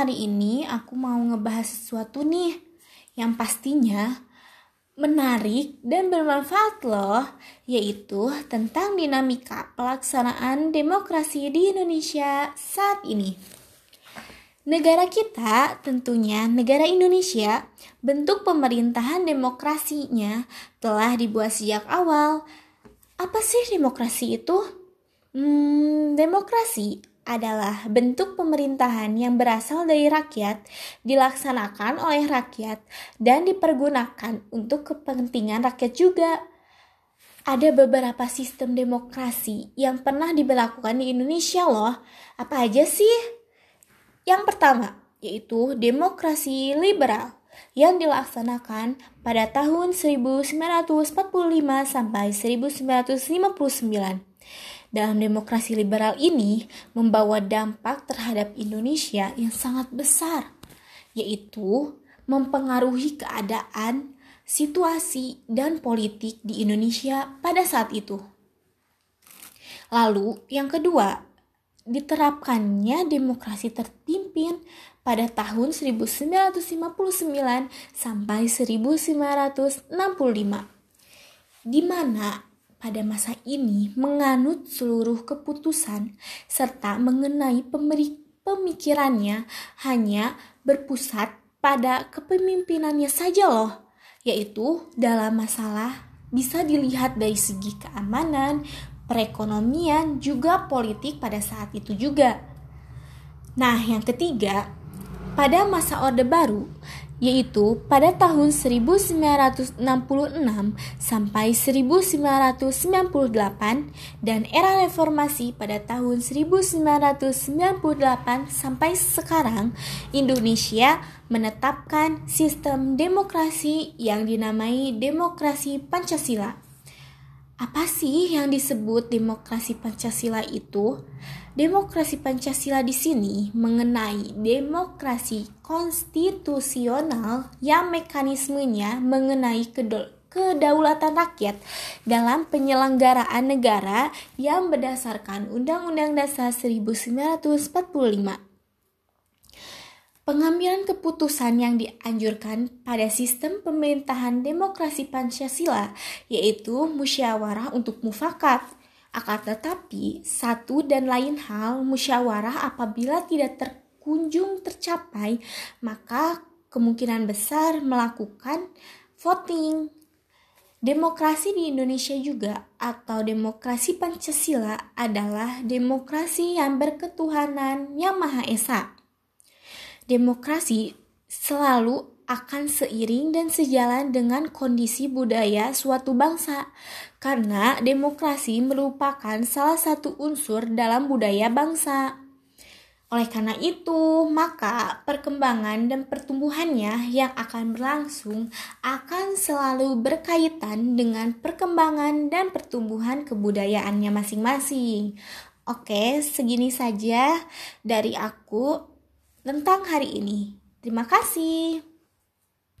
hari ini aku mau ngebahas sesuatu nih yang pastinya menarik dan bermanfaat loh, yaitu tentang dinamika pelaksanaan demokrasi di Indonesia saat ini. Negara kita, tentunya negara Indonesia, bentuk pemerintahan demokrasinya telah dibuat sejak awal. Apa sih demokrasi itu? Hmm, demokrasi adalah bentuk pemerintahan yang berasal dari rakyat, dilaksanakan oleh rakyat, dan dipergunakan untuk kepentingan rakyat juga. Ada beberapa sistem demokrasi yang pernah diberlakukan di Indonesia loh. Apa aja sih? Yang pertama, yaitu demokrasi liberal yang dilaksanakan pada tahun 1945 sampai 1959 dalam demokrasi liberal ini membawa dampak terhadap Indonesia yang sangat besar, yaitu mempengaruhi keadaan, situasi, dan politik di Indonesia pada saat itu. Lalu, yang kedua, diterapkannya demokrasi terpimpin pada tahun 1959 sampai 1965 di mana pada masa ini menganut seluruh keputusan serta mengenai pemikirannya hanya berpusat pada kepemimpinannya saja loh, yaitu dalam masalah bisa dilihat dari segi keamanan, perekonomian, juga politik pada saat itu juga. Nah, yang ketiga, pada masa Orde Baru, yaitu pada tahun 1966 sampai 1998 dan era reformasi pada tahun 1998 sampai sekarang Indonesia menetapkan sistem demokrasi yang dinamai demokrasi Pancasila. Apa sih yang disebut demokrasi Pancasila itu? Demokrasi Pancasila di sini mengenai demokrasi konstitusional yang mekanismenya mengenai kedaulatan rakyat dalam penyelenggaraan negara yang berdasarkan Undang-Undang Dasar 1945. Pengambilan keputusan yang dianjurkan pada sistem pemerintahan demokrasi Pancasila yaitu musyawarah untuk mufakat. Akan tetapi, satu dan lain hal musyawarah apabila tidak terkunjung tercapai, maka kemungkinan besar melakukan voting. Demokrasi di Indonesia juga atau demokrasi Pancasila adalah demokrasi yang berketuhanan yang Maha Esa demokrasi selalu akan seiring dan sejalan dengan kondisi budaya suatu bangsa, karena demokrasi merupakan salah satu unsur dalam budaya bangsa. Oleh karena itu, maka perkembangan dan pertumbuhannya yang akan berlangsung akan selalu berkaitan dengan perkembangan dan pertumbuhan kebudayaannya masing-masing. Oke, segini saja dari aku tentang hari ini. Terima kasih.